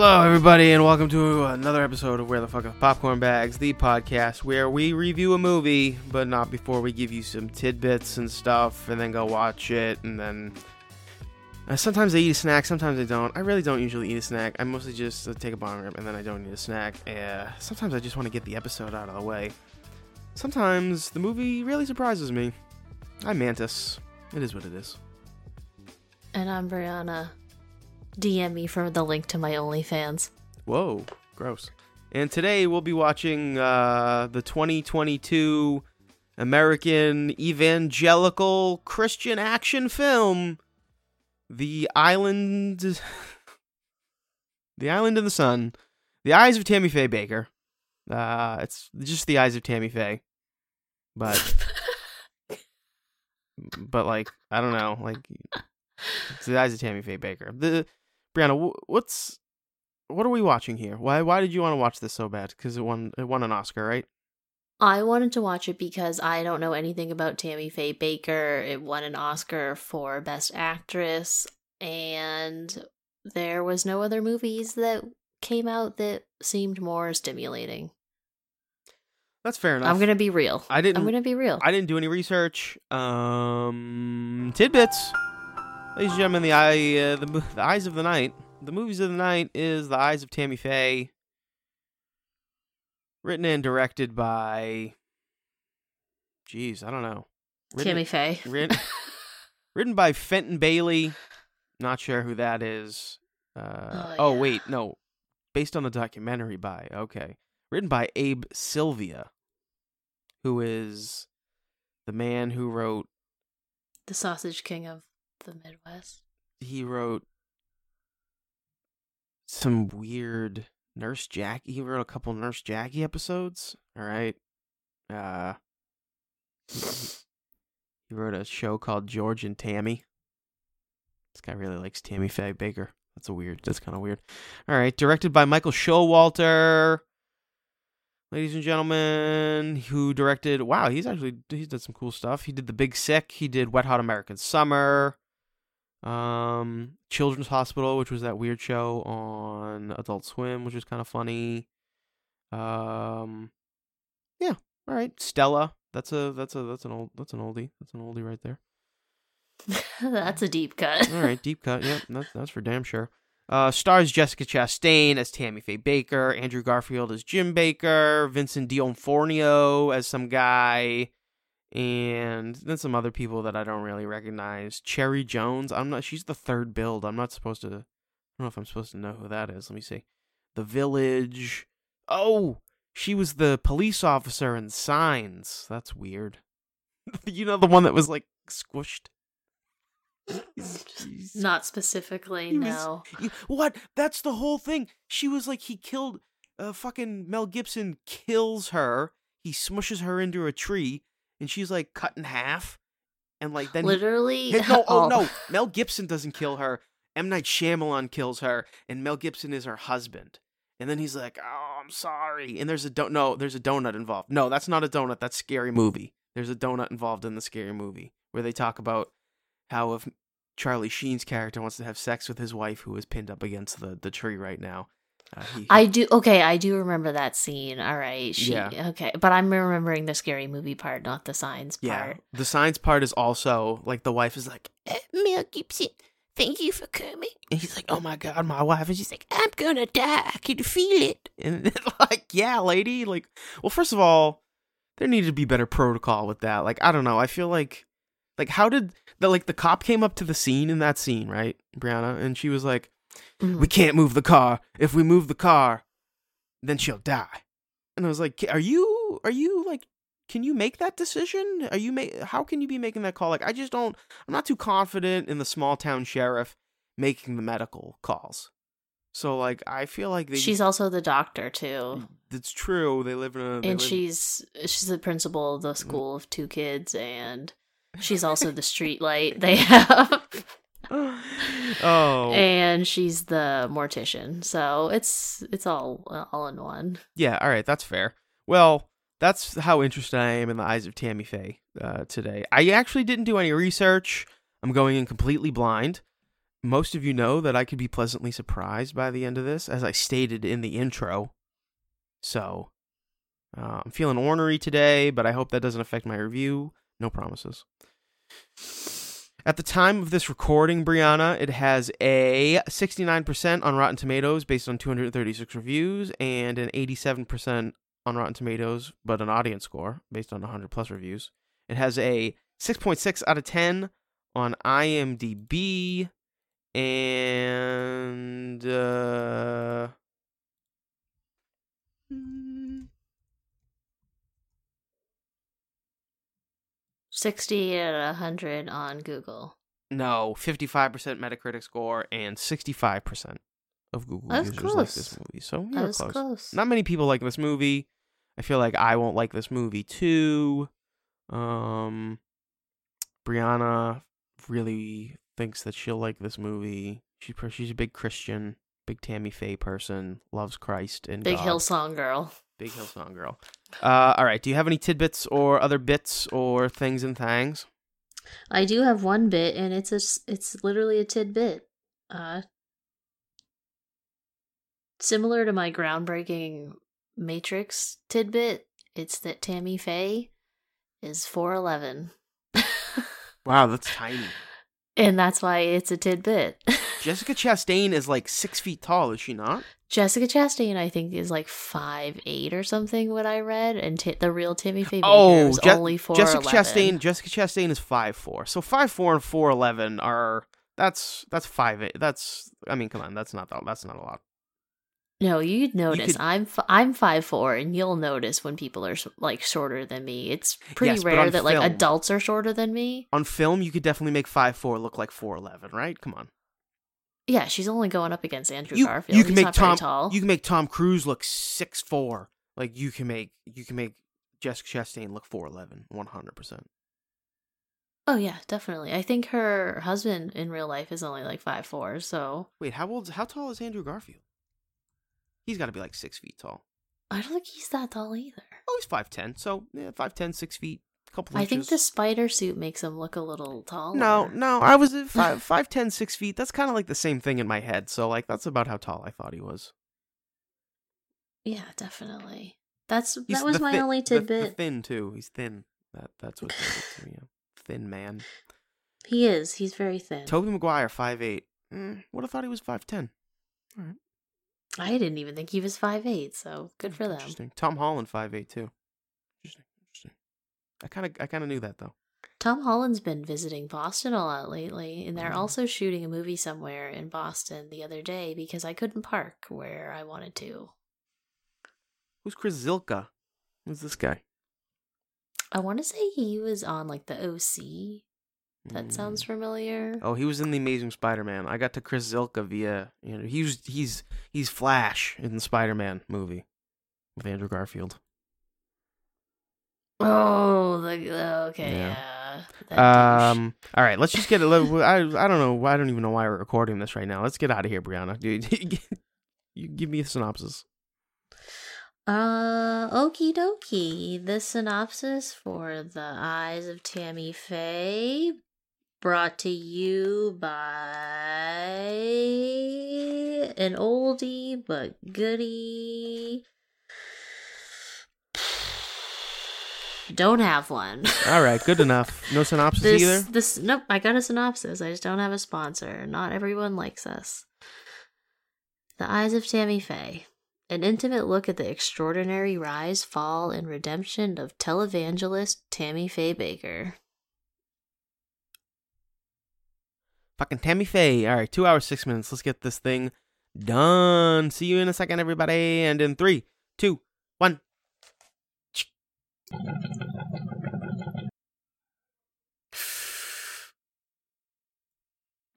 Hello, everybody, and welcome to another episode of Where the Fuck Are Popcorn Bags, the podcast where we review a movie, but not before we give you some tidbits and stuff, and then go watch it, and then. Uh, sometimes I eat a snack, sometimes I don't. I really don't usually eat a snack. I mostly just uh, take a bong rip, and then I don't eat a snack. Uh, sometimes I just want to get the episode out of the way. Sometimes the movie really surprises me. I'm Mantis. It is what it is. And I'm Brianna. DM me for the link to my OnlyFans. Whoa, gross. And today we'll be watching uh, the 2022 American evangelical Christian action film, The Island. the Island in the Sun. The Eyes of Tammy Faye Bakker. Uh, it's just the eyes of Tammy Faye. But, but like, I don't know. Like, it's the eyes of Tammy Faye Bakker. The Brianna, what's what are we watching here? Why why did you want to watch this so bad? Because it won it won an Oscar, right? I wanted to watch it because I don't know anything about Tammy Faye Bakker. It won an Oscar for Best Actress, and there was no other movies that came out that seemed more stimulating. That's fair enough. I'm gonna be real. I didn't. I'm gonna be real. I didn't do any research. Um, tidbits. Ladies and gentlemen, the eye, uh, the, the eyes of the night. The movies of the night is the eyes of Tammy Faye. Written and directed by. Jeez, I don't know. Written, Tammy Faye. Written, written by Fenton Bailey. Not sure who that is. Uh, Oh, oh, yeah. wait, no. Based on the documentary by. Okay. Written by Abe Sylvia, who is the man who wrote the Sausage King of the Midwest. he wrote some weird Nurse Jackie. He wrote a couple Nurse Jackie episodes. All right. Uh, he wrote a show called George and Tammy. This guy really likes Tammy Faye Bakker. That's a weird. That's kind of weird. All right. Directed by Michael Showalter. Ladies and gentlemen, who directed? Wow, he's actually he's done some cool stuff. He did The Big Sick. He did Wet Hot American Summer um children's hospital which was that weird show on adult swim which was kind of funny. Um yeah all right stella that's a that's a that's an old that's an oldie that's an oldie right there. That's a deep cut. all right deep cut yep that's, that's for damn sure. Uh stars jessica chastain as tammy faye bakker andrew garfield as jim bakker vincent d'onofrio as some guy and then some other people that I don't really recognize. Cherry Jones, I'm not. She's the third build. I'm not supposed to. I don't know if I'm supposed to know who that is. Let me see. The Village. Oh, she was the police officer in Signs. That's weird. you know the one that was like squished. Jeez. Not specifically, He was- no. What? That's the whole thing. She was like he killed. Uh, fucking Mel Gibson kills her. He smushes her into a tree, and she's like cut in half. And like then Literally. Hey, no, oh, oh no, Mel Gibson doesn't kill her. M Night Shyamalan kills her, and Mel Gibson is her husband. And then he's like, "Oh, I'm sorry." And there's a don't no, there's a donut involved. No, that's not a donut. That's scary movie. There's a donut involved in the scary movie where they talk about how if Charlie Sheen's character wants to have sex with his wife, who is pinned up against the the tree right now, uh, he, I do okay, I do remember that scene. All right. She Yeah. okay. But I'm remembering the scary movie part, not the signs yeah. part. The signs part is also like the wife is like, "Eh, Mel Gibson, thank you for coming. And he's like, oh my god, my wife. And she's like, I'm gonna die. I can feel it. And like, yeah, lady. Like, well, first of all, there needed to be better protocol with that. Like, I don't know. I feel like, like, how did the like the cop came up to the scene in that scene, right, Brianna? And she was like, Mhm. we can't move the car. If we move the car, then she'll die. And I was like, are you, are you like, can you make that decision? Are you make, how can you be making that call? Like, I just don't, I'm not too confident in the small town sheriff making the medical calls. So like, I feel like they, She's also the doctor too. it's true. They live in a, And she's she's the principal of the school of two kids and she's also the street light they have. oh, And she's the mortician. So it's it's all all in one. yeah. All right. That's fair. Well, that's how interested I am in the eyes of Tammy Faye uh, today. I actually didn't do any research. I'm going in completely blind. Most of you know that I could be pleasantly surprised by the end of this, as I stated in the intro. So, uh, I'm feeling ornery today, but I hope that doesn't affect my review. No promises. At the time of this recording, Brianna, it has a 69% on Rotten Tomatoes based on 236 reviews and an 87% on Rotten Tomatoes, but an audience score based on 100 plus reviews. It has a 6.6 out of 10 on IMDb and uh, 60 out of 100 on Google. no 55% Metacritic score and 65% of Google That's users like this movie. So you're close. close. Not many people like this movie. I feel like I won't like this movie too. Um, Brianna really thinks that she'll like this movie. She she's a big Christian, big Tammy Faye person, loves Christ and Big God. Hillsong girl. Big Hillsong girl. Uh, all right. Do you have any tidbits or other bits or things and things? I do have one bit, and it's a it's literally a tidbit. Uh, similar to my groundbreaking Matrix tidbit, it's that Tammy Faye is four eleven, Wow, that's tiny. and that's why it's a tidbit. Jessica Chastain is like six feet tall, is she not? Jessica Chastain, I think, is like five eight or something. What I read, and t- the real Timmy Faye Oh, is Je- only four Jessica Chastain. Jessica Chastain is five four. So five four and four eleven are that's that's five eight. That's I mean, come on, that's not that, that's not a lot. No, you'd notice. could- I'm f- I'm five four, and you'll notice when people are like shorter than me. It's pretty Yes, rare that like adults are shorter than me. On film, you could definitely make five four look like four eleven, right? Come on. Yeah, she's only going up against Andrew You, Garfield. you can He's make Tom tall. you can make Tom Cruise look six four. Like you can make you can make Jessica Chastain look 100 percent. Oh yeah, definitely. I think her husband in real life is only like five four. So Wait, how old? How tall is Andrew Garfield? He's got to be like six feet tall. I don't think he's that tall either. Oh, he's five ten. So yeah, five ten, six feet, couple I inches. think the spider suit makes him look a little taller. No, no, I was at five, five, ten, six feet. That's kind of like the same thing in my head. So like that's about how tall I thought he was. Yeah, definitely. That's He's that was my thi- only the- the tidbit. thin too. He's thin. That that's what to me. Thin man. he is. He's very thin. Tobey Maguire, five eight. Mm, would have thought he was five ten. All right, I didn't even think he was five eight. So good for them. Interesting. Tom Holland, five eight too. I kind of I kind of knew that though. Tom Holland's been visiting Boston a lot lately, and they're Mhm. also shooting a movie somewhere in Boston the other day because I couldn't park where I wanted to. Who's Chris Zylka? Who's this guy? I want to say he was on like the OC. That Mm. sounds familiar. Oh, he was in the Amazing Spider-Man. I got to Chris Zylka via you know he's he's he's Flash in the Spider-Man movie with Andrew Garfield. Oh, the okay, Yeah. yeah. Um. All right, let's just get a little. I I don't know. I don't even know why we're recording this right now. Let's get out of here, Brianna. Dude, you give me a synopsis. Uh, okie dokie. The synopsis for The Eyes of Tammy Faye, brought to you by an oldie but goodie. Don't have one. All right, good enough. No synopsis This, either. this, nope, I got a synopsis. I just don't have a sponsor. Not everyone likes us. The Eyes of Tammy Faye. An intimate look at the extraordinary rise, fall, and redemption of televangelist Tammy Faye Bakker. Fucking Tammy Faye. All right, two hours six minutes. Let's get this thing done. See you in a second, everybody. And in three, two, one.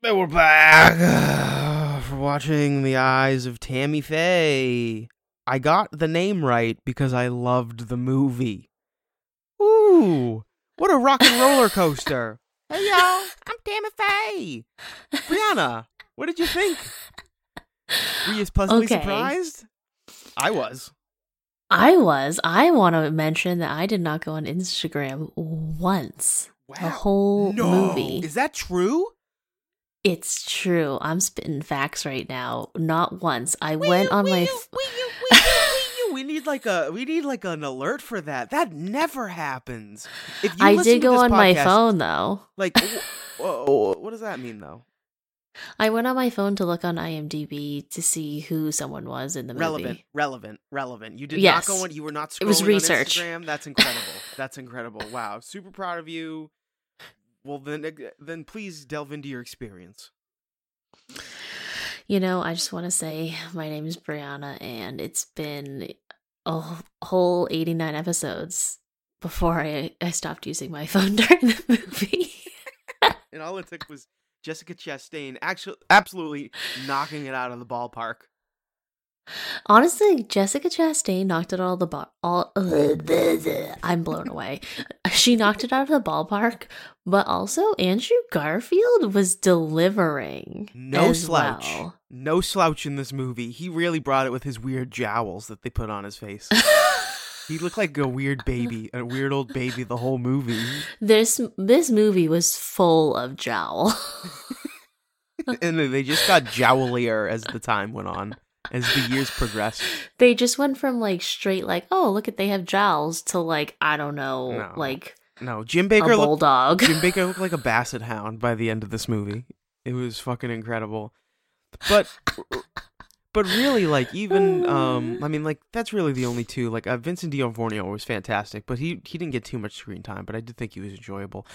And we're back for watching The Eyes of Tammy Faye. I got the name right because I loved the movie. Ooh, what a rock and roller coaster. Hey y'all, I'm Tammy Faye. Brianna, what did you think? Were you pleasantly Okay. surprised? I was. I was. I want to mention that I did not go on Instagram once. Wow. The whole no. movie. Is that true? It's true. I'm spitting facts right now. Not once. I went on my. f- we need like a we need like an alert for that. That never happens. If you I did go on my phone though. Like, wh- wh- what does that mean though? I went on my phone to look on IMDb to see who someone was in the movie. relevant, relevant, relevant. You did Yes. not go on. You were not scrolling It was on research. Instagram. That's incredible. That's incredible. Wow, super proud of you. Well, then, then please delve into your experience. You know, I just want to say my name is Brianna, and it's been a whole 89 episodes before I, I stopped using my phone during the movie. And all it took was Jessica Chastain actually absolutely knocking it out of the ballpark. Honestly, Jessica Chastain knocked it all the ball. All I'm blown away. She knocked it out of the ballpark, but also Andrew Garfield was delivering. No slouch. well. No slouch in this movie. He really brought it with his weird jowls that they put on his face. he looked like a weird baby, a weird old baby the whole movie. this this movie was full of jowl. and they just got jowlier as the time went on, as the years progressed. they just went from like straight like oh look at they have jowls to like I don't know No. like No, Jim a Bakker looked bulldog. Jim Bakker looked like a basset hound by the end of this movie. It was fucking incredible. But but really like even um I mean like that's really the only two like uh, Vincent D'Onofrio was fantastic, but he he didn't get too much screen time, but I did think he was enjoyable.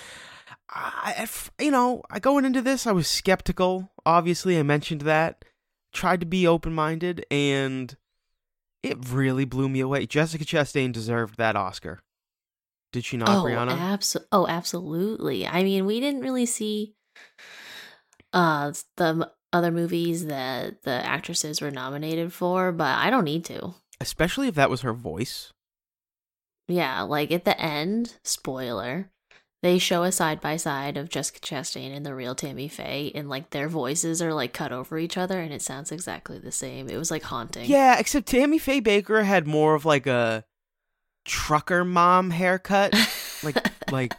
I you know, I going into this I was skeptical. Obviously, I mentioned that. Tried to be open-minded and it really blew me away. Jessica Chastain deserved that Oscar. Did she not, oh, Brianna? abso- oh, absolutely. I mean, we didn't really see uh the other movies that the actresses were nominated for, but I don't need to. Especially if that was her voice. Yeah, like at the end, spoiler, they show a side by side of Jessica Chastain and the real Tammy Faye, and like their voices are like cut over each other, and it sounds exactly the same. It was like haunting. Yeah, except Tammy Faye Bakker had more of like a trucker mom haircut, like like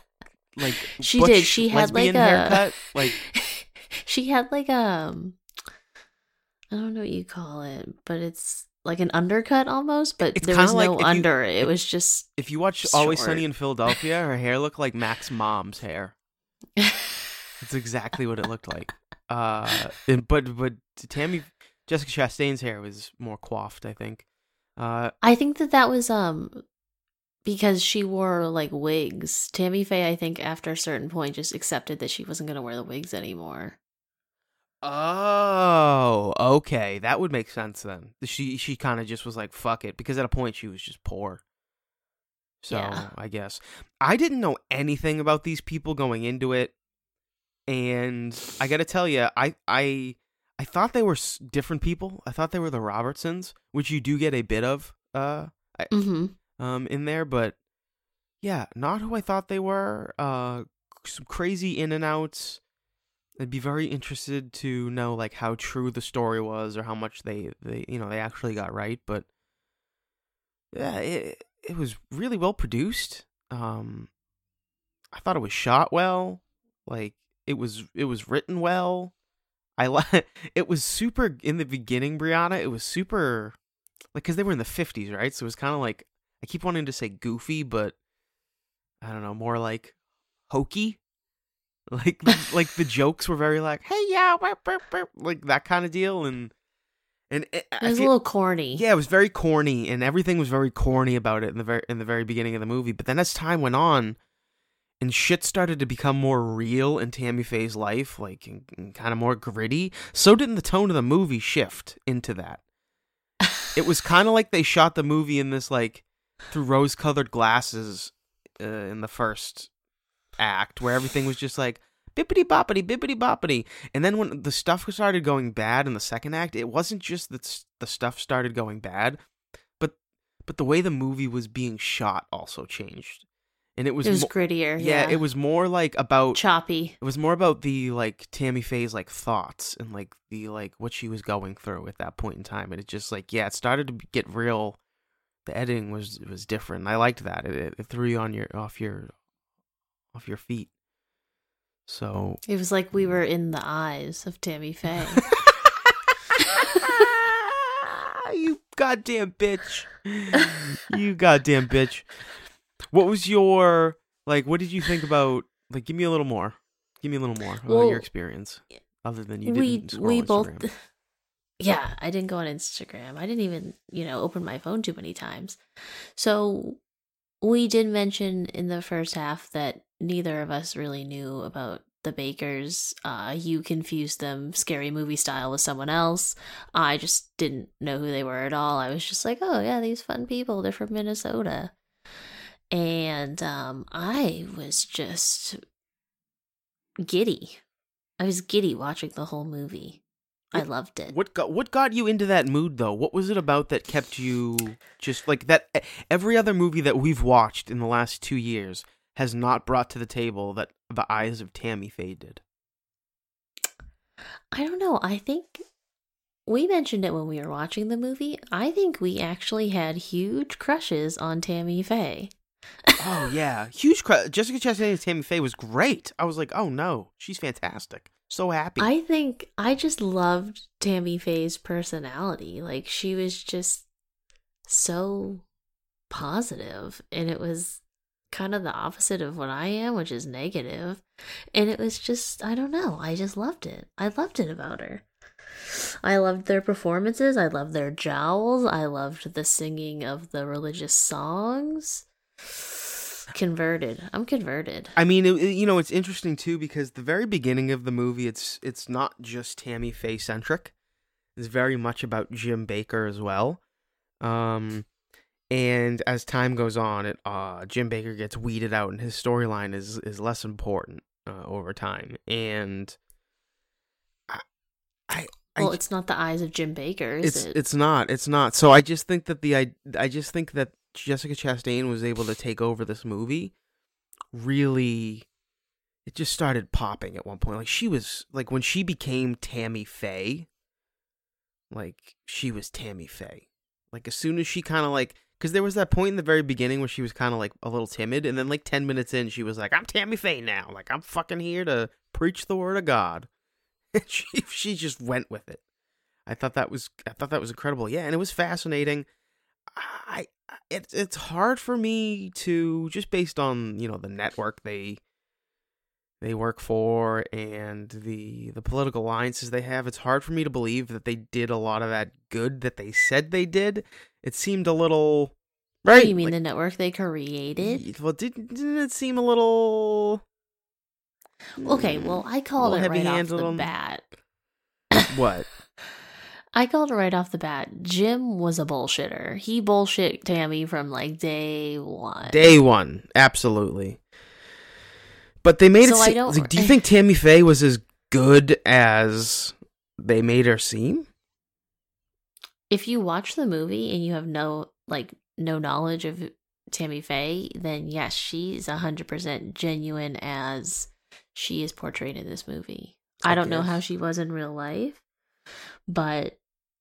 like She did. She had, like, a- haircut. Like she had like um, I don't know what you call it, but it's like an undercut almost, but It's there was like no you- under. it was just if you watch Always Sunny in Philadelphia, her hair looked like Mac's mom's hair. It's exactly what it looked like. Uh, and- but but Tammy Jessica Chastain's hair was more coiffed, I think. Uh, I think that that was um because she wore like wigs. Tammy Faye, I think, after a certain point, just accepted that she wasn't going to wear the wigs anymore. Oh, okay. That would make sense then. She she kind of just was like fuck it because at a point she was just poor. So, Yeah. I guess I didn't know anything about these people going into it and I got to tell you, I I I thought they were different people. I thought they were the Robertsons, which you do get a bit of uh hmm um in there, but yeah, not who I thought they were. Uh some crazy in and outs. I'd be very interested to know like how true the story was or how much they they you know they actually got right, but yeah, it it was really well produced. Um I thought it was shot well. Like it was it was written well. I li- it was super in the beginning, Brianna. It was super like cuz they were in the 50s, right? So it was kind of like I keep wanting to say goofy, but I don't know, more like hokey. Like like the jokes were very like, "Hey, yeah, burp, burp, burp," like that kind of deal and and it, It was a little corny. yeah, it was very corny, and everything was very corny about it in the very in the very beginning of the movie. But then as time went on, and shit started to become more real in Tammy Faye's life, like and, and kind of more gritty, so didn't the tone of the movie shift into that. It was kind of like they shot the movie in this like through rose-colored glasses uh, in the first act, where everything was just like bippity boppity bippity boppity, and then when the stuff started going bad in the second act, it wasn't just that the stuff started going bad, but but the way the movie was being shot also changed, and it was it was mo- grittier. yeah, Yeah, it was more like about choppy. it was more about the like Tammy Faye's like thoughts and like the like what she was going through at that point in time, and it just like yeah, it started to get real, the editing was was different. I liked that. It, it, it threw you on your off your off your feet. So It was like we mm. were in the eyes of Tammy Faye. you goddamn bitch. you goddamn bitch. What was your like what did you think about like give me a little more. Give me a little more about Well, your experience. Other than you we didn't we scroll both yeah i didn't go on instagram i didn't even you know open my phone too many times so we did mention in the first half that neither of us really knew about the bakkers. Uh you confused them scary movie style with someone else. I just didn't know who they were at all. I was just like oh yeah these fun people. They're from minnesota. And um i was just giddy. I was giddy watching the whole movie. I loved it. What got what got you into that mood though? What was it about that kept you just like that? Every other movie that we've watched in the last two years has not brought to the table that the eyes of Tammy Faye did. I don't know. I think we mentioned it when we were watching the movie. I think we actually had huge crushes on Tammy Faye. Oh yeah, huge. Cr- Jessica Chastain as Tammy Faye was great. I was like, oh no, she's fantastic. So happy. I think I just loved Tammy Faye's personality. Like she was just so positive and it was kind of the opposite of what I am, which is negative. And it was just I don't know. I just loved it. I loved it about her. I loved their performances. I loved their jowls. I loved the singing of the religious songs. Converted. I'm converted. I mean, it, it- you know, it's interesting too because the very beginning of the movie, it's it's not just Tammy Faye centric. It's very much about Jim Bakker as well. Um, and as time goes on, it uh Jim Bakker gets weeded out, and his storyline is is less important uh, over time. And I, I, I Well, it's not the eyes of Jim Bakker, is it's it? it's not it's not so i just think that the i i just think that jessica chastain was able to take over this movie really it just started popping at one point like she was like when she became tammy faye like she was tammy faye like as soon as she kind of like because there was that point in the very beginning where she was kind of like a little timid and then like 10 minutes in she was like i'm tammy faye now like i'm fucking here to preach the word of god and she she just went with it I thought that was I thought that was incredible. Yeah, and it was fascinating. I it's it's hard for me to just based on you know the network they they work for and the the political alliances they have. It's hard for me to believe that they did a lot of that good that they said they did. It seemed a little right. you mean like- the network they created? Well, didn't, didn't it seem a little? Okay, hmm, well, I called it right off the bat. what? I called it right off the bat. Jim was a bullshitter. He bullshit Tammy from like day one. Day one, absolutely. But they made So it. Don't- like, do you think Tammy Faye was as good as they made her seem? If you watch the movie and you have no like no knowledge of Tammy Faye, then yes, she's hundred percent genuine as she is portrayed in this movie. I, I don't know how she was in real life, but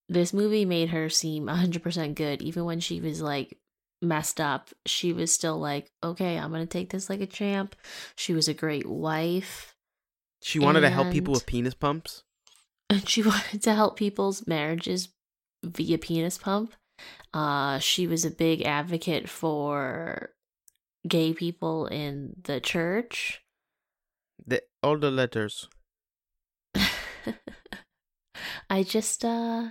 this movie made her seem hundred percent good, even when she was like messed up. She was still like, okay, I'm gonna take this like a champ. She was a great wife. She wanted to help people with penis pumps. and she wanted to help people's marriages via penis pump. Uh, she was a big advocate for gay people in the church. The all the letters. I just uh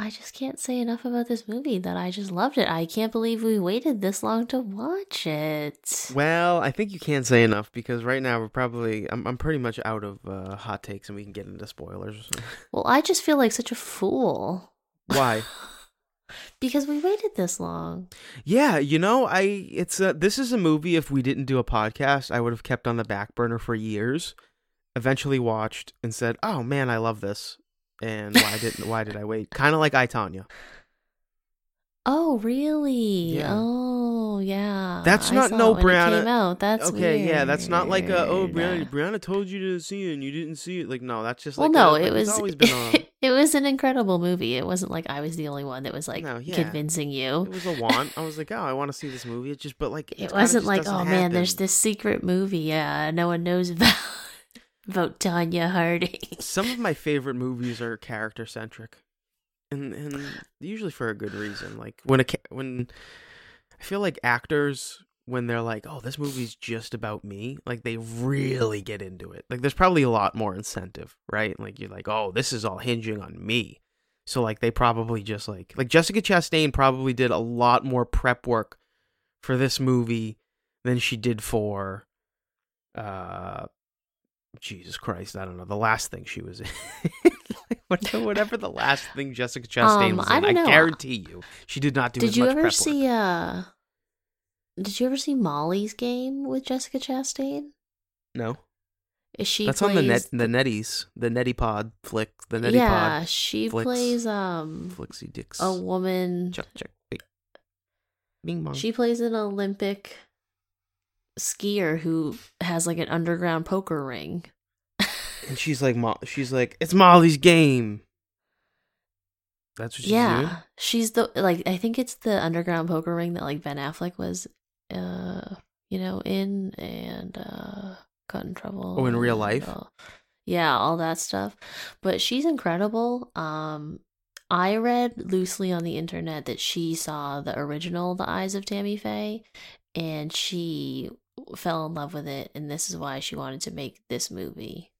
I just can't say enough about this movie that I just loved it. I can't believe we waited this long to watch it. Well, I think you can't say enough because right now we're probably I'm I'm pretty much out of uh, hot takes and we can get into spoilers. Well, I just feel like such a fool. Why? Because we waited this long. Yeah, you know, I it's a, this is a movie. If we didn't do a podcast, I would have kept on the back burner for years. Eventually, watched and said, "Oh man, I love this." And why didn't why did I wait? Kind of like I Tonya. Oh, really? Yeah. Oh, Oh yeah. That's I not- no, it it Brianna. That's okay, yeah, that's not like a oh weird. Brianna, Brianna told you to see it and you didn't see it. Like no, that's just Well, like no, a, it was always been on. it was an incredible movie. It wasn't like I was the only one that was like No, yeah. convincing you. It was a want. I was like, oh, I want to see this movie. It just, but like, It kinda wasn't like, oh man, there's this secret movie uh no one knows about about Tonya Harding. Some of my favorite movies are character centric, and and usually for a good reason. Like when a ca- when I feel like actors when they're like, oh, this movie's just about me, like they really get into it. Like there's probably a lot more incentive, right? Like you're like, oh, this is all hinging on me. So like they probably just like like Jessica Chastain probably did a lot more prep work for this movie than she did for uh Jesus Christ, I don't know. The last thing she was in. Like, whatever, the last thing Jessica Chastain Um, was I in, I, know. guarantee you she did not do Did you ever see work. uh Did you ever see Molly's game with Jessica Chastain? No. Is she That's on the net the Netties, the Netty Pod flick, the Netty Yeah, she flicks. plays um Pod, Flixie Dicks. a woman check check. Bing, Bing bong. She plays an Olympic skier who has like an underground poker ring. and she's like, Mo- she's like, it's Molly's game. That's what she's yeah, doing. she's the like I think it's the underground poker ring that like Ben Affleck was, uh, you know, in and uh got in trouble. Oh, in real life? all- yeah, all that stuff. But she's incredible. Um, I read loosely on the internet that she saw the original The Eyes of Tammy Faye, and she fell in love with it, and this is why she wanted to make this movie.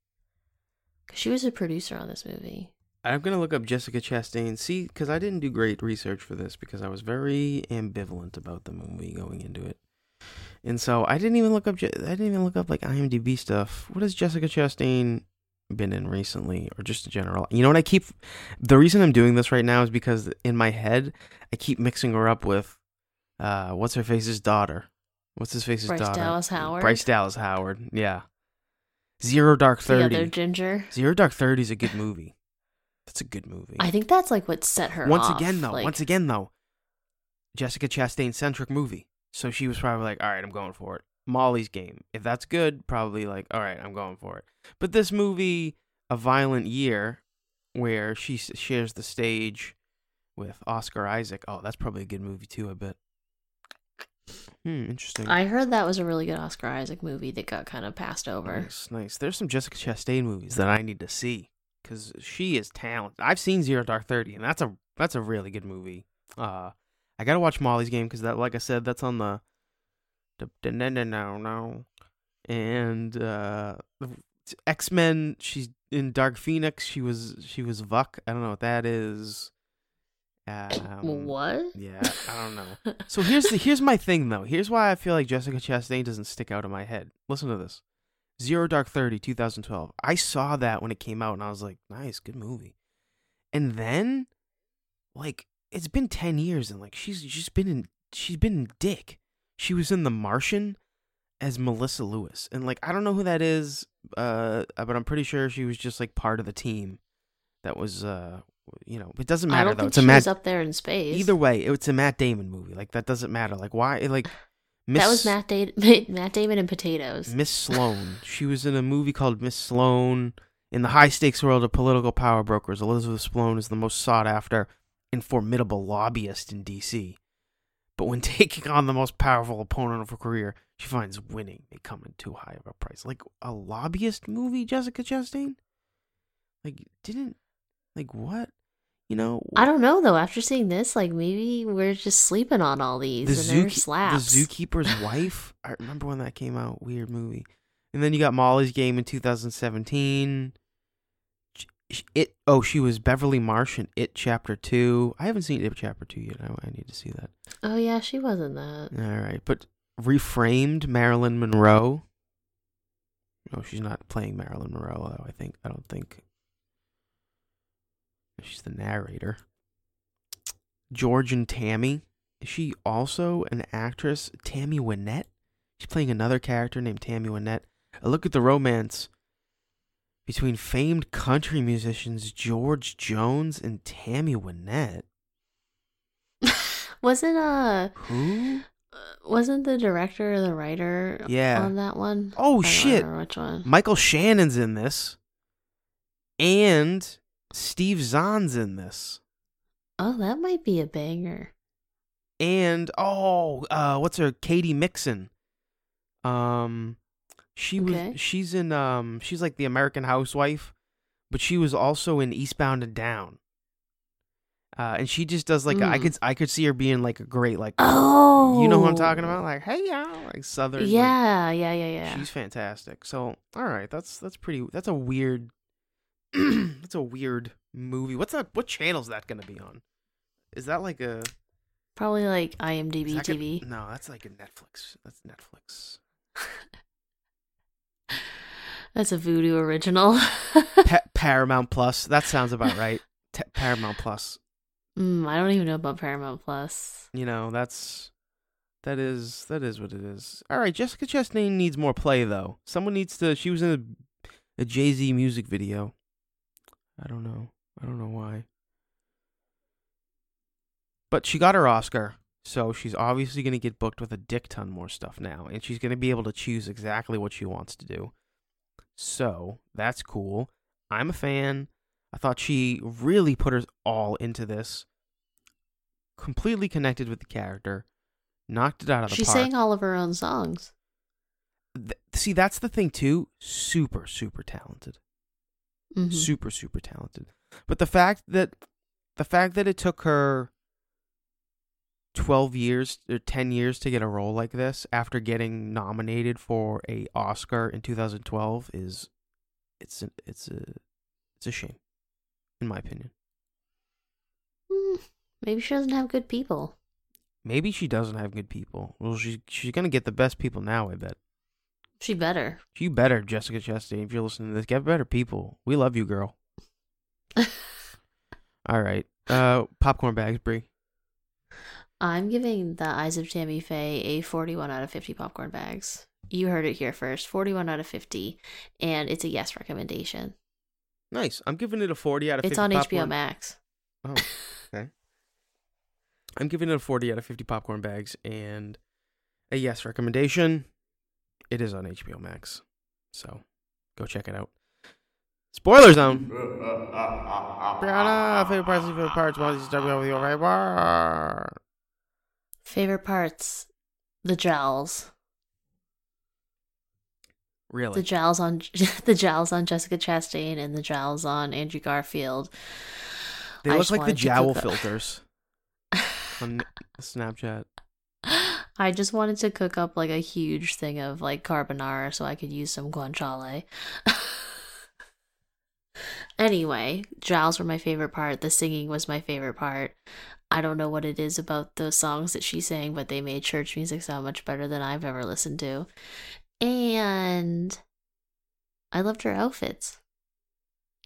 Cause She was a producer on this movie. I'm gonna look up Jessica Chastain. See, because I didn't do great research for this because I was very ambivalent about the movie going into it, and so I didn't even look up. I didn't even look up like IMDb stuff. What has Jessica Chastain been in recently, or just in general? You know what? I keep the reason I'm doing this right now is because in my head I keep mixing her up with, uh, what's her face's daughter? What's his face's Bryce daughter? Dallas Howard? Bryce Dallas Howard. Yeah. Zero Dark Thirty. The other ginger. Zero Dark Thirty is a good movie. That's a good movie. I think that's like what set her once off, again though, like- once again though, Jessica Chastain centric movie. So she was probably like, "All right, I'm going for it." Molly's Game. If that's good, probably like, "All right, I'm going for it." But this movie, A Violent Year, where she shares the stage with Oscar Isaac. Oh, that's probably a good movie too. I bet. Hmm, interesting. I heard that was a really good Oscar Isaac movie that got kind of passed over. Nice, nice. There's some Jessica Chastain movies that I need to see because she is talented. I've seen Zero Dark Thirty, and that's a that's a really good movie. Uh, I gotta watch Molly's Game because that, like I said, that's on the the the- no no no no, and uh, X Men. She's in Dark Phoenix. She was she was Vuk. I don't know what that is. Um, what? Yeah, I don't know. So here's the here's my thing though. Here's why I feel like Jessica Chastain doesn't stick out in my head. Listen to this. Zero Dark Thirty, 2012. I saw that when it came out and I was like, nice, good movie. And then like it's been 10 years and like she's just been in she's been in Dick. She was in The Martian as Melissa Lewis. And like I don't know who that is, uh but I'm pretty sure she was just like part of the team that was uh you know, it doesn't I matter don't though. think It's a Matt up there in space. Either way, it's a Matt Damon movie. Like that doesn't matter. Like why? Like Miss that was Matt, da- Matt Damon and potatoes. Miss Sloane. she was in a movie called Miss Sloane. In the high stakes world of political power brokers, Elizabeth Sloane is the most sought after and formidable lobbyist in D.C. But when taking on the most powerful opponent of her career, she finds winning may come at too high of a price. Like a lobbyist movie, Jessica Chastain. Like didn't like what? You know, I don't know though. After seeing this, like maybe we're just sleeping on all these the, and zoo, slaps. the zookeeper's wife. I remember when that came out. Weird movie. And then you got Molly's Game in 2017. It oh she was Beverly Marsh in It Chapter Two. I haven't seen It Chapter Two yet. I, I need to see that. oh yeah, she wasn't that. All right, but reframed Marilyn Monroe. No, she's not playing Marilyn Monroe though. I think I don't think she's the narrator. George and Tammy. Is she also an actress? Tammy Wynette. She's playing another character named Tammy Wynette. A look at the romance between famed country musicians George Jones and Tammy Wynette. Wasn't uh Who? Wasn't the director or the writer Yeah. on that one? Oh, I don't shit. which one? Michael Shannon's in this, and Steve Zahn's in this, Oh, that might be a banger. and oh, uh, what's her? Katy Mixon. Um, she Okay. was. She's in. Um, she's like the American Housewife, but she was also in Eastbound and Down. Uh, and she just does like a, I Mm. could I could see her being like a great like Oh, you know who I'm talking about like hey y'all like southern like, Yeah, yeah, yeah, yeah. She's fantastic. So, all right, that's that's pretty. That's a weird. that's a weird movie. What's that? What channel is that going to be on? Is that like a Probably like IMDb that gonna- TV. no, that's like a Netflix. That's Netflix. That's a Vudu original. Pa- Paramount Plus. That sounds about right. Ta Paramount Plus. mm, I don't even know about Paramount Plus. You know, that's that is that is what it is. All right, Jessica Chastain needs more play though. Someone needs to. She was in a, a Jay Z music video. I don't know. I don't know why. But she got her Oscar, so she's obviously going to get booked with a dick ton more stuff now, and she's going to be able to choose exactly what she wants to do. So that's cool. I'm a fan. I thought she really put her all into this. Completely connected with the character. Knocked it out of the She park. sang all of her own songs. Th- See, that's the thing too. Super, super talented. Mhm. Super, super talented. But the fact that the fact that it took her 12 years or 10 years to get a role like this after getting nominated for a Oscar in 2012 is it's a, it's a it's a shame in my opinion. Mm, maybe she doesn't have good people. Maybe she doesn't have good people. Well, she's she's going to get the best people now, I bet. She better. You better, Jessica Chastain, if you're listening to this, get better people. We love you, girl. All right. Uh popcorn bags, Brie. I'm giving the Eyes of Tammy Faye a 41 out of 50 popcorn bags. You heard it here first 41 out of 50. And it's a yes recommendation. Nice. I'm giving it a 40 out of 50 It's on HBO. Max. Oh, okay. I'm giving it a 40 out of 50 popcorn bags and a yes recommendation. It is on HBO Max. So go check it out. Spoiler zone. Brianna, favorite parts, favorite parts. Why don't you start with your favorite part? Favorite parts the jowls. Really? The jowls on the jowls on Jessica Chastain and the jowls on Andrew Garfield. they I look like the jowl filters on Snapchat. I just wanted to cook up like a huge thing of like carbonara so I could use some guanciale. anyway, jowls were my favorite part. The singing was my favorite part. I don't know what it is about the songs that she sang, but they made church music sound much better than I've ever listened to. And I loved her outfits.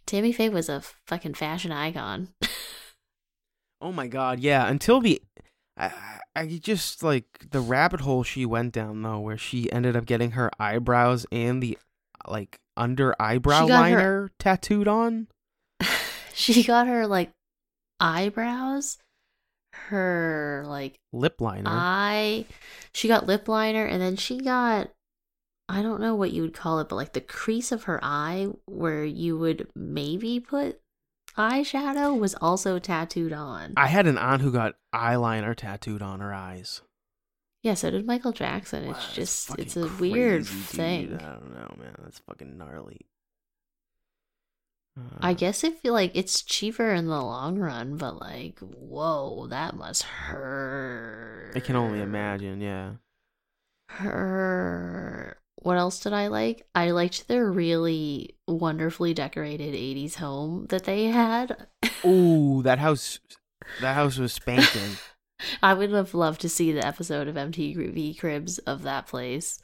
Tammy Faye was a fucking fashion icon. Oh my god, yeah. Until the, I, I just like the rabbit hole she went down though, where she ended up getting her eyebrows and the like under eyebrow She got her- liner tattooed on. she got her like eyebrows, her like Lip liner. eye. She got lip liner, and then she got I don't know what you would call it, but like the crease of her eye where you would maybe put eyeshadow was also tattooed on. I had an aunt who got eyeliner tattooed on her eyes. yeah, so did Michael Jackson. It's that's just it's a weird crazy, dude. thing. I don't know, man. That's fucking gnarly. I Uh, guess it feel like it's cheaper in the long run, but like, whoa, that must hurt. I can only imagine. Yeah. Her. What else did I like? I liked their really wonderfully decorated 80s home that they had. Ooh, that house. That house was spanking. I would have loved to see the episode of MTV Cribs of that place.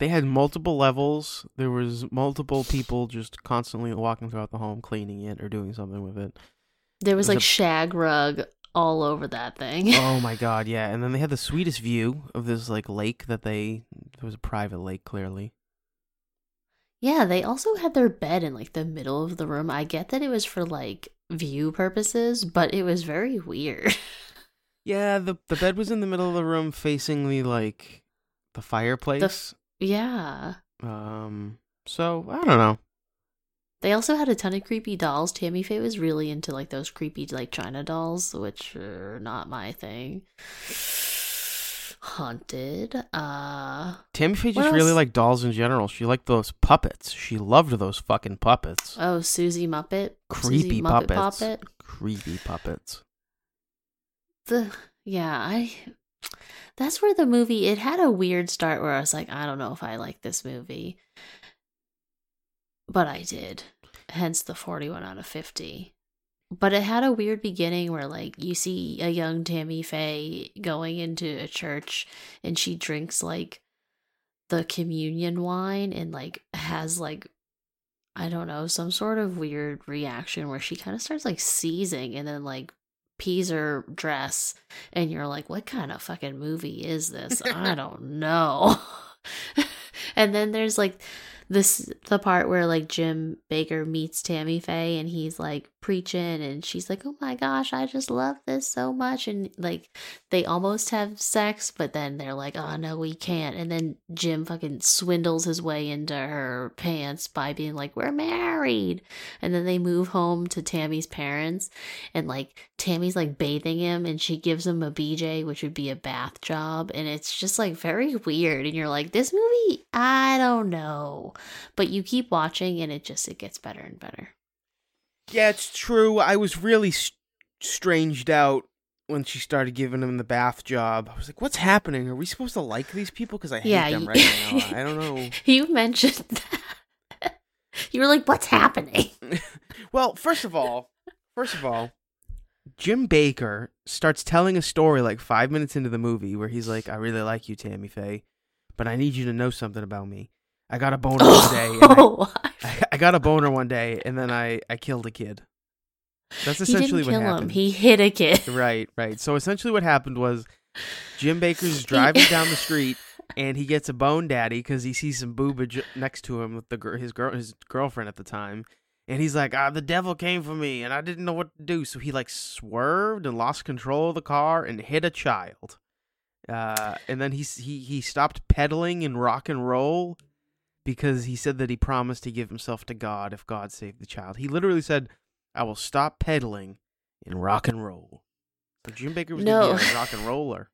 They had multiple levels. There was multiple people just constantly walking throughout the home, cleaning it or doing something with it. There was There's like a- shag rug all over that thing. Oh my god, yeah. And then they had the sweetest view of this like lake that they it was a private lake clearly. Yeah, they also had their bed in like the middle of the room. I get that it was for like view purposes, but it was very weird. Yeah, the the bed was in the middle of the room, facing the like the fireplace. Yeah. um. So I don't know. They also had a ton of creepy dolls. Tammy Faye was really into like those creepy like China dolls, which are not my thing. Haunted. Uh Tammy Faye just really else? liked dolls in general. She liked those puppets. She loved those fucking puppets. oh, Susie Muppet. Creepy Susie Muppet puppets. Poppet. Creepy puppets. The yeah, I that's where the movie it had a weird start where I was like, I don't know if I like this movie. But I did. Hence the 41 out of 50. But it had a weird beginning where like you see a young Tammy Faye going into a church and she drinks like the communion wine and like has like I don't know, some sort of weird reaction where she kind of starts like seizing and then like pees her dress and you're like what kind of fucking movie is this i don't know and then there's like this the part where like jim bakker meets tammy faye and he's like preaching and she's like oh my gosh i just love this so much and like they almost have sex but then they're like oh no we can't and then jim fucking swindles his way into her pants by being like we're married and then they move home to tammy's parents and like Tammy's like bathing him and she gives him a BJ, which would be a bath job. And it's just like very weird. And you're like, this movie, I don't know. But you keep watching and it just, it gets better and better. Yeah, it's true. I was really st- stranged out when she started giving him the bath job. I was like, "What's happening? Are we supposed to like these people? Because I hate Yeah, them you- right now. I don't know." You mentioned that. You were like, what's happening? Well, first of all, first of all, Jim Bakker starts telling a story like five minutes into the movie where he's like, "I really like you, Tammy Faye, but I need you to know something about me. I got a boner one day. And I, Oh, I, I got a boner one day, and then I I killed a kid. That's essentially what happened. him. He hit a kid. Right, right. So essentially, what happened was Jim Bakker's driving down the street, and he gets a bone daddy because he sees some boobage next to him with the gir- his girl his girlfriend at the time, and he's like, "Ah, the devil came for me, and I didn't know what to do." So he like swerved and lost control of the car and hit a child. Uh, and then he he he stopped pedaling and rock and roll because he said that he promised to give himself to God if God saved the child. He literally said, "I will stop peddling and rock and roll." So Jim Bakker was No. a rock and roller.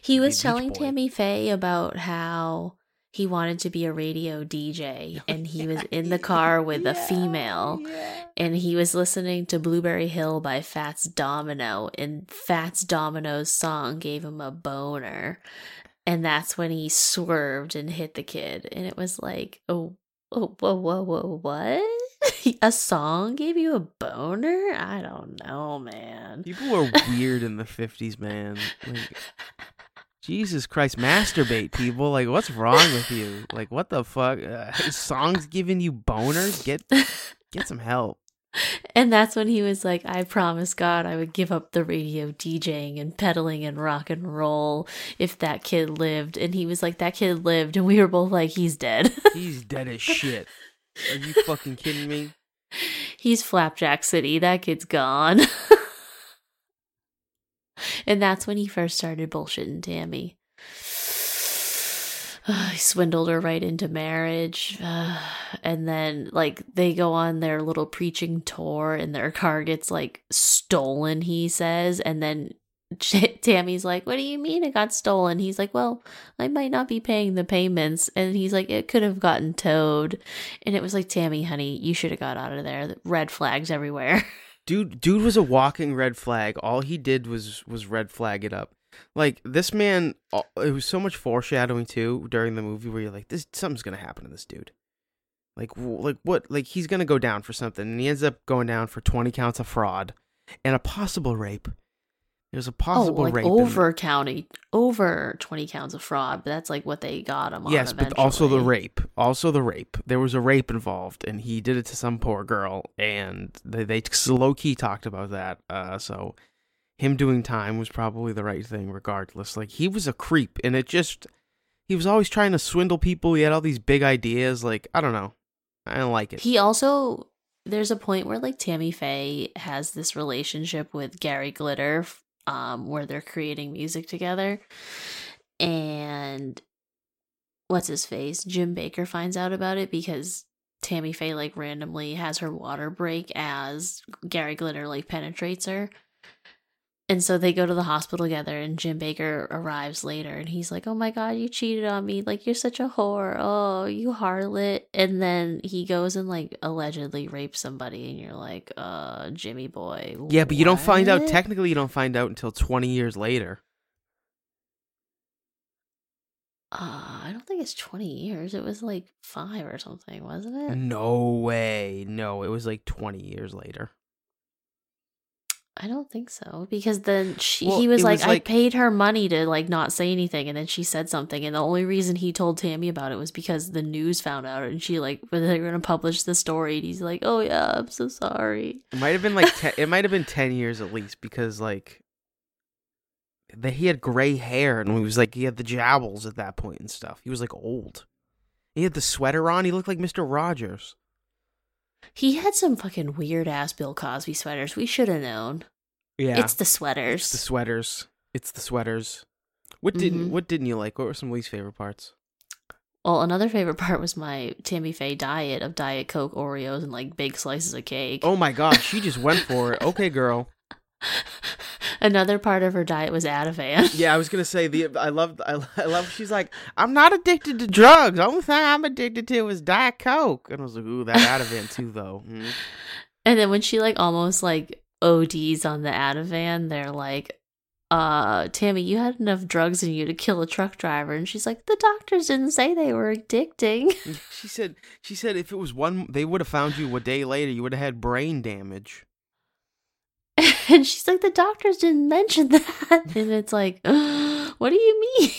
He was telling Tammy Faye about how he wanted to be a radio DJ oh, and he was in the car with a female yeah. and he was listening to Blueberry Hill by Fats Domino and Fats Domino's song gave him a boner and that's when he swerved and hit the kid and it was like oh oh whoa whoa whoa what a song gave you a boner I don't know man People were weird in the fifties, man. Like, Jesus Christ, masturbate, people! Like, what's wrong with you? Like, what the fuck? Uh, songs giving you boners? Get get some help. And that's when he was like, I promised God I would give up the radio DJing and pedaling and rock and roll if that kid lived. And he was like, That kid lived. And we were both like, He's dead. He's dead as shit. Are you fucking kidding me? He's Flapjack City. That kid's gone. and that's when he first started bullshitting Tammy. he swindled her right into marriage. and then, like, they go on their little preaching tour, and their car gets, like, stolen, he says. And then Tammy's like, What do you mean it got stolen? He's like, Well, I might not be paying the payments. And he's like, It could have gotten towed. And it was like, Tammy, honey, you should have got out of there. Red flags everywhere. Dude, dude was a walking red flag. All he did was was red flag it up. Like this man, uh, it was so much foreshadowing too during the movie where you're like, this something's gonna happen to this dude. Like, like what? Like he's gonna go down for something, and he ends up going down for twenty counts of fraud and a possible rape. There's a oh, possible like rape. over county, over 20 counts of fraud, but that's like what they got him on. yes, but also the rape. Also the rape. There was a rape involved, and he did it to some poor girl, and they they low key talked about that. Uh, so him doing time was probably the right thing, regardless. Like he was a creep, and it just he was always trying to swindle people. He had all these big ideas. Like I don't know, I don't like it. He also there's a point where like Tammy Faye has this relationship with Gary Glitter um, where they're creating music together. And what's his face? Jim Bakker finds out about it because Tammy Faye like randomly has her water break as Gary Glitter like penetrates her. And so they go to the hospital together, and Jim Bakker arrives later, and he's like, "Oh my god, you cheated on me! Like you're such a whore! Oh, you harlot!" And then he goes and like allegedly rapes somebody, and you're like, "Uh, Jimmy boy." Yeah, but you don't find out. Technically, you don't find out until twenty years later. Uh, I don't think it's twenty years. It was like five or something, wasn't it? No way. No, it was like twenty years later. I don't think so because then she Well, he was like, was I paid her money to like not say anything, and then she said something, and the only reason he told Tammy about it was because the news found out, and she like when they were gonna publish the story, and he's like, oh yeah, I'm so sorry. It might have been like ten, it might have been ten years at least because like that he had gray hair and he was like he had the jowls at that point and stuff. He was like old. He had the sweater on. He looked like Mister Rogers. He had some fucking weird ass Bill Cosby sweaters. We should have known. Yeah, It's the sweaters. It's the sweaters. It's the sweaters. What didn't Mhm. What didn't you like? What were some least favorite parts? well, another favorite part was my Tammy Faye diet of Diet Coke, Oreos, and like big slices of cake. Oh my God, she just went for it. Okay, girl. Another part of her diet was Ativan. Yeah, I was gonna say the I love I, I love. She's like, I'm not addicted to drugs. The only thing I'm addicted to is Diet Coke. And I was like, ooh, that Ativan too, though. Mm. And then when she like almost like ODs on the Ativan, they're like, uh, Tammy, you had enough drugs in you to kill a truck driver. And she's like, the doctors didn't say they were addicting. She said she said if it was one, they would have found you a day later. You would have had brain damage. and she's like, the doctors didn't mention that. And it's like, what do you mean?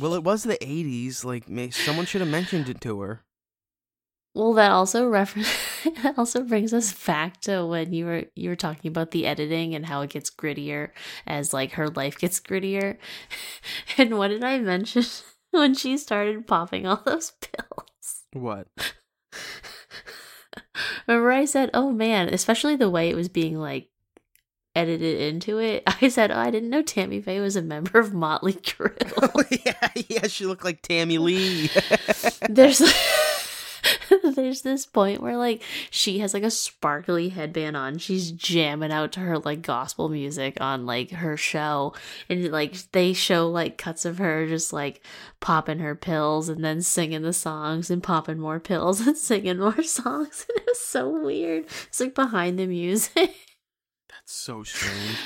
Well, it was the '80s. Like, someone should have mentioned it to her. Well, that also refer- that also brings us back to when you were you were talking about the editing and how it gets grittier as like her life gets grittier. And what did I mention when she started popping all those pills? What? Remember I said, "Oh man," especially the way it was being like edited into it. I said, "Oh, I didn't know Tammy Faye was a member of Motley Crue." Oh yeah, yeah. She looked like Tammy Lee. there's there's this point where like she has like a sparkly headband on she's jamming out to her like gospel music on like her show and like they show like cuts of her just like popping her pills and then singing the songs and popping more pills and singing more songs and it was so weird it's like behind the music so strange.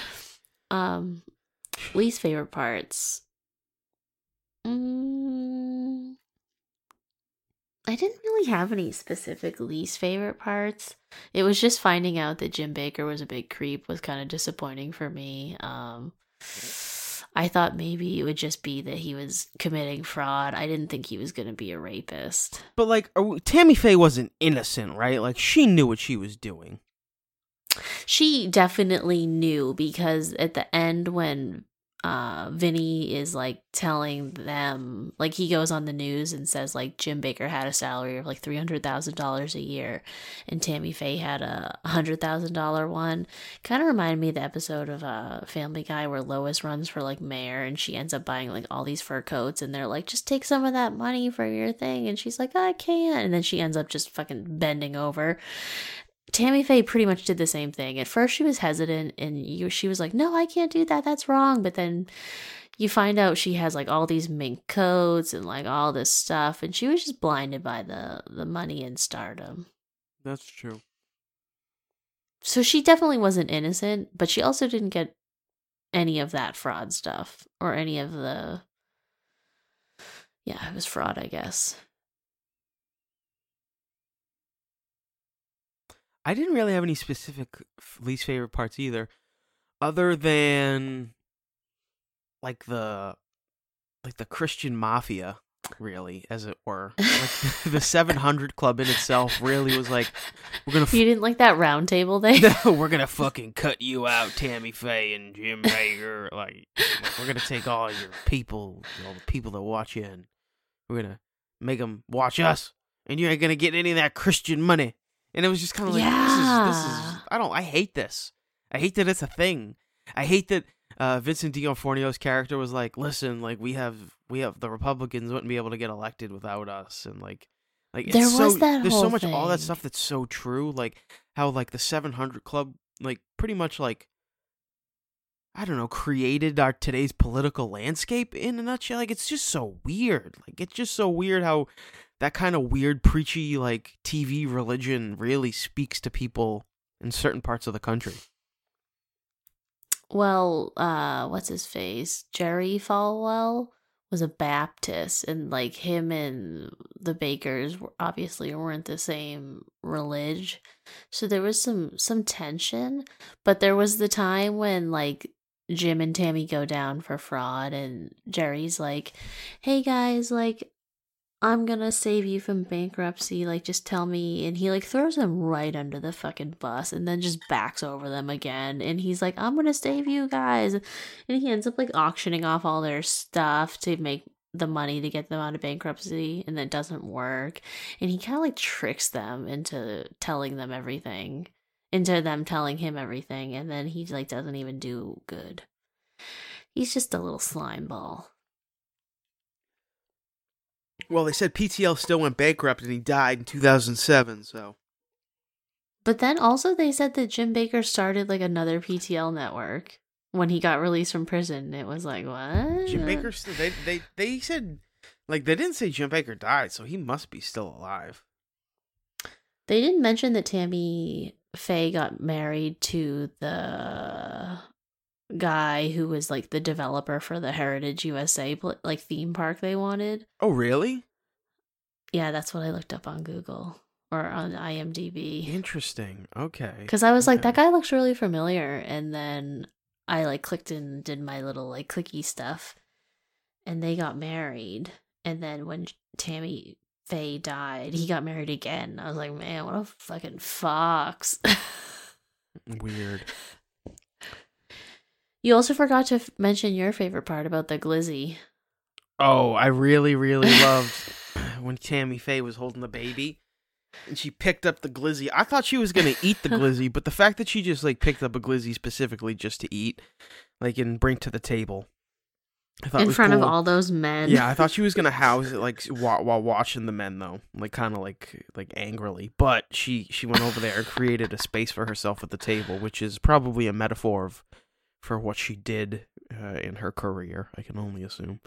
um least favorite parts mm, i didn't really have any specific least favorite parts it was just finding out that jim bakker was a big creep was kind of disappointing for me um i thought maybe it would just be that he was committing fraud i didn't think he was going to be a rapist But like, are we- Tammy Faye wasn't innocent, right? Like, she knew what she was doing. She definitely knew because at the end when uh Vinny is like telling them like he goes on the news and says like Jim Bakker had a salary of like three hundred thousand dollars a year and Tammy Faye had a hundred thousand dollar one. Kind of reminded me of the episode of uh Family Guy where Lois runs for like mayor and she ends up buying like all these fur coats and they're like just take some of that money for your thing. And she's like I can't. And then she ends up just fucking bending over Tammy Faye pretty much did the same thing. At first, she was hesitant, and you, she was like, "No, I can't do that. That's wrong." But then you find out she has like all these mink coats and like all this stuff, and she was just blinded by the the money and stardom. That's true. So she definitely wasn't innocent, but she also didn't get any of that fraud stuff or any of the. Yeah, it was fraud, I guess. I didn't really have any specific least favorite parts either, other than like the like the Christian mafia, really, as it were. Like the Seven Hundred Club in itself really was like, we're gonna You didn't like that round table thing? No, we're gonna fucking cut you out, Tammy Faye and Jim Bakker. Like, we're gonna take all your people, all the people that watch you, and we're gonna make them watch us, and you ain't gonna get any of that Christian money. And it was just kind of like, this is, this is, Yeah. I don't, I hate this. I hate that it's a thing. I hate that uh, Vincent D'Onofrio's character was like, "Listen, like we have we have the Republicans wouldn't be able to get elected without us," and like like There it's was so, that there's so much all that stuff that's so true. Like how like the 700 Club, like pretty much like I don't know, created our today's political landscape in a nutshell. Like it's just so weird. Like it's just so weird how that kind of weird preachy like TV religion really speaks to people in certain parts of the country. Well, uh, what's his face? Jerry Falwell was a Baptist, and like him and the Bakkers were obviously weren't the same religion, so there was some some tension. But there was the time when like Jim and Tammy go down for fraud, and Jerry's like, "Hey guys, like." I'm gonna save you from bankruptcy. Like, just tell me. And he like throws them right under the fucking bus and then just backs over them again. And he's like, I'm gonna save you guys. And he ends up like auctioning off all their stuff to make the money to get them out of bankruptcy. And that doesn't work. And he kind of like tricks them into telling them everything, into them telling him everything. And then he like doesn't even do good. He's just a little slime ball. Well, they said PTL still went bankrupt and he died in 2007. So But then also they said that Jim Bakker started like another PTL network when he got released from prison. It was like what? Jim Bakker still they they they said like they didn't say Jim Bakker died, so he must be still alive. They didn't mention that Tammy Faye got married to the guy who was like the developer for the Heritage USA like theme park they wanted. Oh, really? Yeah, that's what I looked up on Google or on IMDb. Interesting. Okay. Because I was like, that guy looks really familiar. And then I like clicked and did my little like clicky stuff. And they got married. And then when Tammy Faye died, he got married again. I was like, man, what a fucking fox. Weird. You also forgot to f- mention your favorite part about the glizzy. Oh, I really, really loved when Tammy Faye was holding the baby and she picked up the glizzy. I thought she was gonna eat the glizzy, but the fact that she just like picked up a glizzy specifically just to eat, like and bring to the table, I thought In front of all those men. Yeah, I thought she was gonna house it like while, while watching the men though, like kind of like like angrily. But she she went over there and created a space for herself at the table, which is probably a metaphor of for what she did uh, in her career. I can only assume.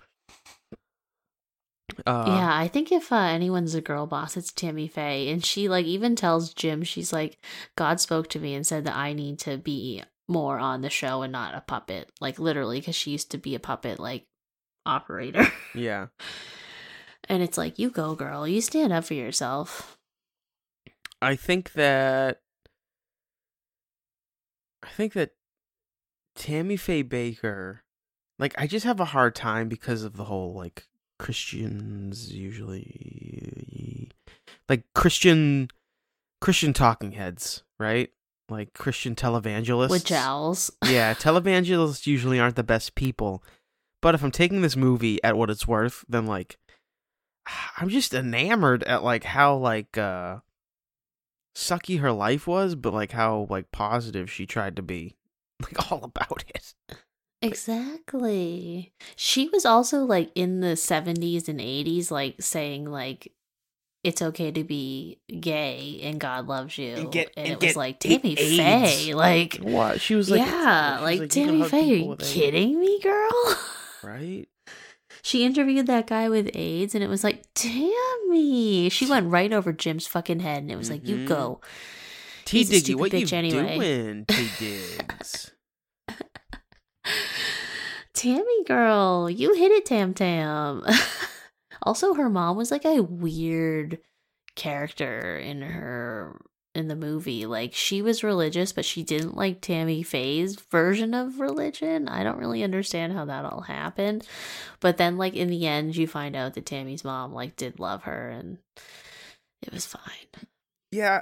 Uh, yeah, I think if uh, anyone's a girl boss, it's Tammy Faye. And she, like, even tells Jim, she's like, God spoke to me and said that I need to be more on the show and not a puppet. Like, literally, because she used to be a puppet, like, operator. yeah. and it's like, you go, girl. You stand up for yourself. I think that I think that Tammy Faye Bakker, like I just have a hard time because of the whole like Christians usually like Christian Christian talking heads, right? Like Christian televangelists. With jowls. yeah, televangelists usually aren't the best people. But if I'm taking this movie at what it's worth, then like I'm just enamored at like how like uh sucky her life was, but like how like positive she tried to be. Like all about it. Exactly. She was also like in the 70s and 80s, like saying, like, it's okay to be gay and God loves you. And get- and it was like Tammy Faye. Like, What? She was like yeah, was like, you Tammy Faye, are you AIDS, kidding me, girl? Right? she interviewed that guy with AIDS and it was like, Tammy. She went right over Jim's fucking head and it was like, you Mhm. go. T He's Diggy, stupid what you bitch anyway. doing, T Diggs? Tammy girl, you hit it, Tam Tam. also, her mom was like a weird character in her in the movie. Like she was religious, but she didn't like Tammy Faye's version of religion. I don't really understand how that all happened. But then like in the end you find out that Tammy's mom like did love her and it was fine. Yeah,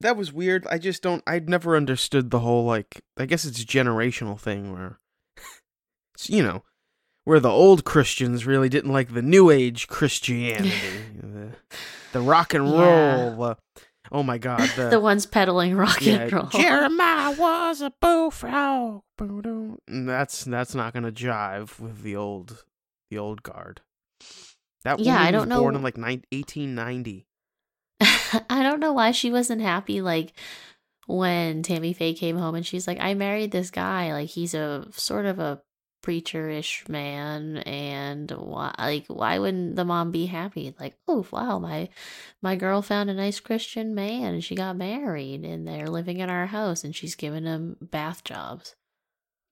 that was weird. I just don't. I'd never understood the whole like. I guess it's a generational thing where, it's, you know, where the old Christians really didn't like the new age Christianity, the, the rock and Yeah. roll. Uh, Oh my god, the, the ones peddling rock yeah, and roll. Jeremiah was a bullfrog. That's that's not gonna jive with the old the old guard. That Yeah, I don't was born know- in like nine, 1890. I don't know why she wasn't happy. Like when Tammy Faye came home and she's like, "I married this guy. Like he's a sort of a preacher-ish man, and why? Like why wouldn't the mom be happy? Like, oh wow, my my girl found a nice Christian man and she got married, and they're living in our house, and she's giving him bath jobs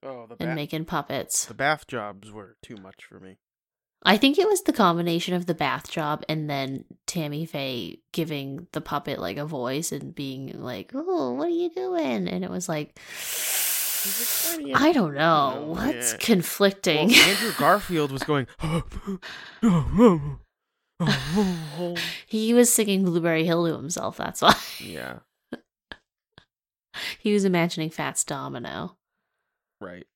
Oh, the and making puppets. the bath jobs were too much for me. I think it was the combination of the bath job and then Tammy Faye giving the puppet like a voice and being like, "Oh, what are you doing?" And it was like, I don't know, No, what's yeah. conflicting. Well, Andrew Garfield was going. he was singing Blueberry Hill to himself. That's why yeah, he was imagining Fats Domino. right.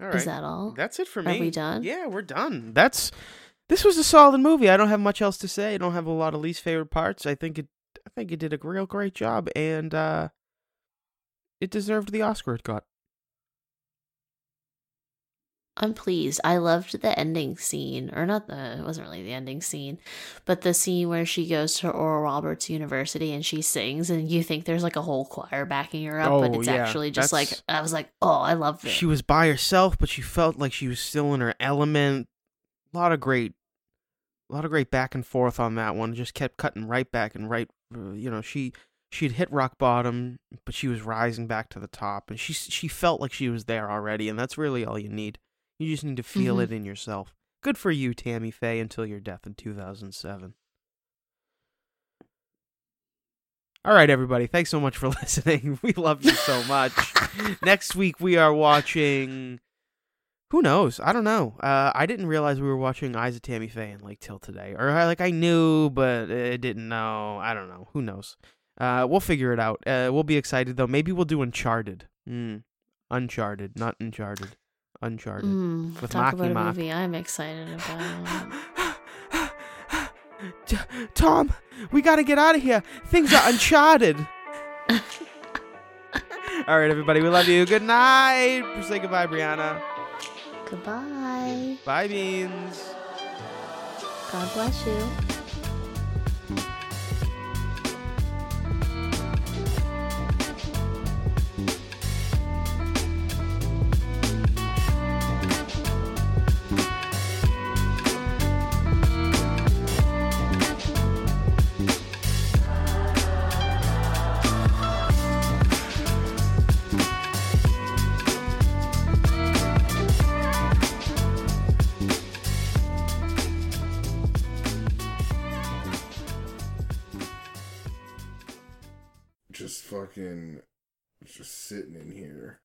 All right. Is that all? That's it for me. Are we done? Yeah, we're done. That's this was a solid movie. I don't have much else to say. I don't have a lot of least favorite parts. I think it I think it did a real great job and uh it deserved the Oscar it got. I'm pleased. I loved the ending scene, or not the, it wasn't really the ending scene, but the scene where she goes to Oral Roberts University and she sings, and you think there's like a whole choir backing her up, but Oh, it's yeah, actually just like, I was like, oh, I love it. She was by herself, but she felt like she was still in her element. A lot of great a lot of great back and forth on that one. Just kept cutting right back and right uh, you know, she she'd hit rock bottom, but she was rising back to the top and she she felt like she was there already and that's really all you need. You just need to feel Mhm. it in yourself. Good for you, Tammy Faye, until your death in 2007. All right, everybody. Thanks so much for listening. We love you so much. Next week we are watching. Who knows? I don't know. Uh, I didn't realize we were watching Eyes of Tammy Faye like till today, or I, like I knew, but I didn't know. I don't know. Who knows? Uh, we'll figure it out. Uh, we'll be excited though. Maybe we'll do Uncharted. Mm. Uncharted, not Uncharted. Uncharted. Mm, with talk about a movie I'm excited about. T- Tom, we gotta get out of here. Things are uncharted. All right, everybody, we love you. Good night. Say goodbye, Brianna. Goodbye. Bye, Beans. God bless you. Sitting in here